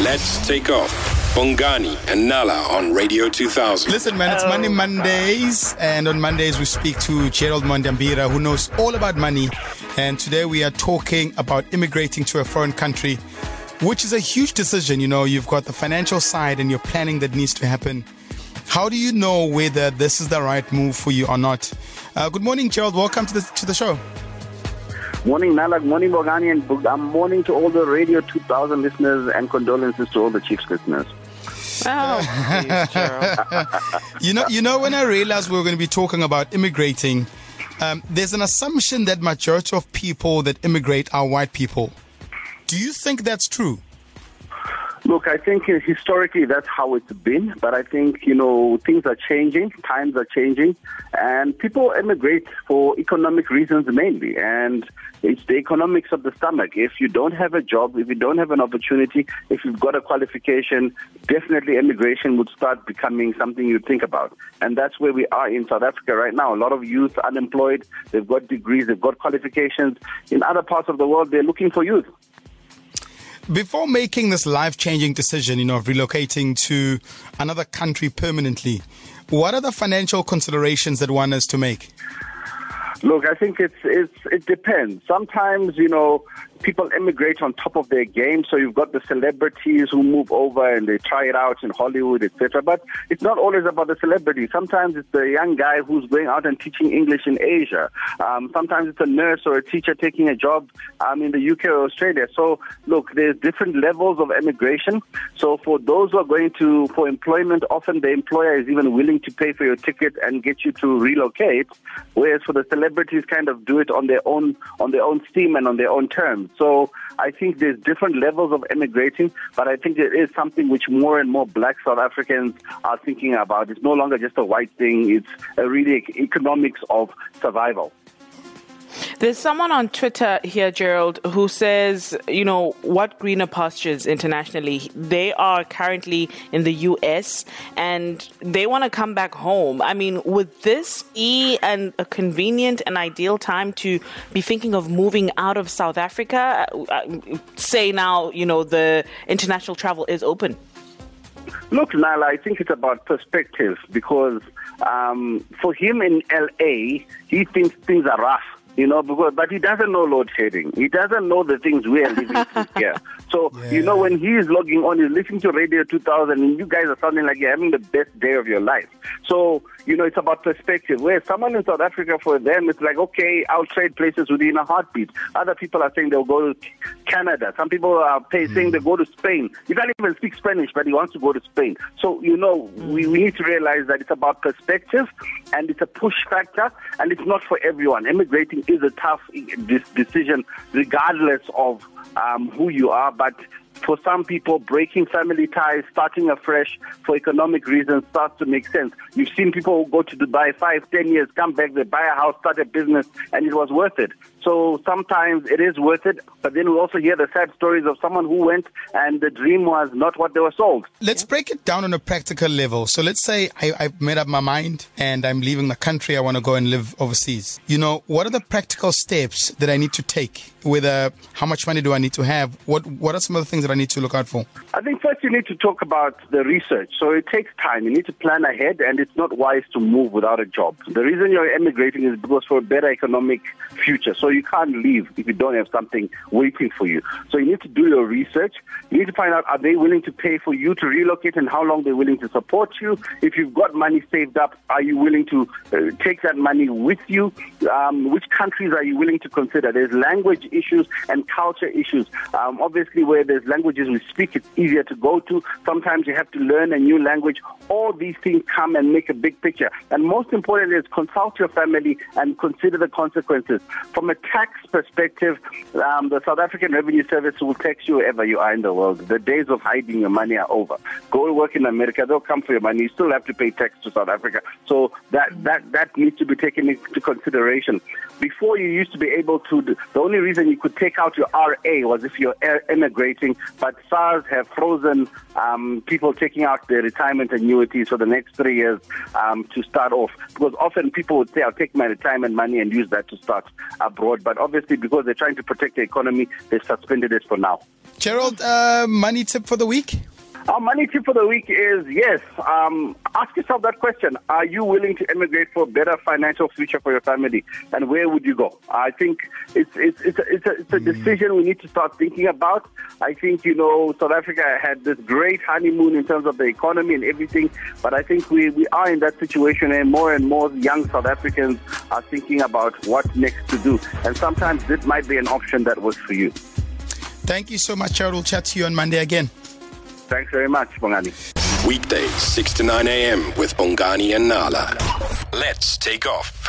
Let's take off. Bongani and Nala on Radio 2000. Listen, man, it's Money Mondays, and on Mondays we speak to Gerald Mwandiambira, who knows all about money. And today we are talking about immigrating to a foreign country, which is a huge decision. You know, you've got the financial side and your planning that needs to happen. How do you know whether this is the right move for you or not? Uh, good morning, Gerald. Welcome to the to the show. Morning, Nalak. Morning, Bongani. And um, morning to all the Radio 2000 listeners and condolences to all the Chiefs listeners. Oh, please, You know, you know, when I realized we were going to be talking about immigrating, um, there's an assumption that majority of people that immigrate are white people. Do you think that's true? Look, I think uh, historically that's how it's been, but I think, you know, things are changing, times are changing, and people emigrate for economic reasons mainly. And it's the economics of the stomach. If you don't have a job, if you don't have an opportunity, if you've got a qualification, definitely emigration would start becoming something you think about. And that's where we are in South Africa right now. A lot of youth unemployed, they've got degrees, they've got qualifications. In other parts of the world, they're looking for youth. Before making this life changing decision, you know, of relocating to another country permanently, what are the financial considerations that one has to make? Look, I think it's it's it depends. Sometimes you know people immigrate on top of their game, so you've got the celebrities who move over and they try it out in Hollywood, etc. But it's not always about the celebrity. Sometimes it's the young guy who's going out and teaching English in Asia. Um, sometimes it's a nurse or a teacher taking a job um, in the UK or Australia. So look, there's different levels of immigration. So for those who are going to for employment, often the employer is even willing to pay for your ticket and get you to relocate. Whereas for the celebrities, kind of do it on their own on their own steam and on their own terms. So I think there's different levels of emigrating, but I think it is something which more and more black South Africans are thinking about. It's no longer just a white thing, it's a really economics of survival. There's someone on Twitter here, Gerald, who says, you know, what greener pastures internationally? They are currently in the US and they want to come back home. I mean, would this be an, a convenient and ideal time to be thinking of moving out of South Africa? Uh, say now, you know, the international travel is open. Look, Nala, I think it's about perspective because um, for him in LA, he thinks things are rough you know, because but he doesn't know load shedding. He doesn't know the things we are living through here. So Yeah. you know, when he is logging on, he's listening to Radio 2000, and you guys are sounding like you're having the best day of your life. So you know, it's about perspective. Where someone in South Africa, for them, it's like okay, I'll trade places within a heartbeat. Other people are saying they'll go to Canada. Some people are pay, hmm. saying they go to Spain. You can't even speak Spanish, but he wants to go to Spain. So you know, hmm. we, we need to realize that it's about perspective, and it's a push factor, and it's not for everyone. Immigrating is a tough decision, regardless of um, who you are, but for some people, breaking family ties, starting afresh for economic reasons starts to make sense. You've seen people who go to Dubai five, ten years, come back, they buy a house, start a business, and it was worth it. So sometimes it is worth it, but then we also hear the sad stories of someone who went and the dream was not what they were sold. Let's break it down on a practical level. So let's say I, I've made up my mind and I'm leaving the country. I want to go and live overseas. You know, what are the practical steps that I need to take? Whether how much money do I need to have? What What are some of the things that I need to look out for? I think first you need to talk about the research. So it takes time. You need to plan ahead, and it's not wise to move without a job. The reason you're emigrating is because for a better economic future. So you can't leave if you don't have something waiting for you. So you need to do your research. You need to find out are they willing to pay for you to relocate and how long they're willing to support you. If you've got money saved up, are you willing to uh, take that money with you? Um, which countries are you willing to consider? There's language issues and culture issues. Um, obviously, where there's languages we speak, it's easier to go to. Sometimes you have to learn a new language. All these things come and make a big picture. And most importantly is consult your family and consider the consequences. From a tax perspective, um, the South African Revenue Service will tax you wherever you are in the world. The days of hiding your money are over. Go work in America, they'll come for your money. You still have to pay tax to South Africa. So that, that, that needs to be taken into consideration. Before you used to be able to, the only reason you could take out your RA was if you're emigrating but SARS have frozen um, people taking out their retirement annuities for the next three years um, to start off. Because often people would say, I'll take my retirement money and use that to start abroad. But obviously, because they're trying to protect the economy, they've suspended it for now. Gerald, uh, money tip for the week? Our money tip for the week is yes. Um, ask yourself that question: Are you willing to emigrate for a better financial future for your family, and where would you go? I think it's it's it's a, it's a, it's a decision we need to start thinking about. I think you know South Africa had this great honeymoon in terms of the economy and everything, but I think we we are in that situation, and more and more young South Africans are thinking about what next to do, and sometimes this might be an option that works for you. Thank you so much, Gerald. We'll chat to you on Monday again. Thanks very much, Bongani. Weekdays, 6 to 9 a.m. with Bongani and Nala. Let's take off.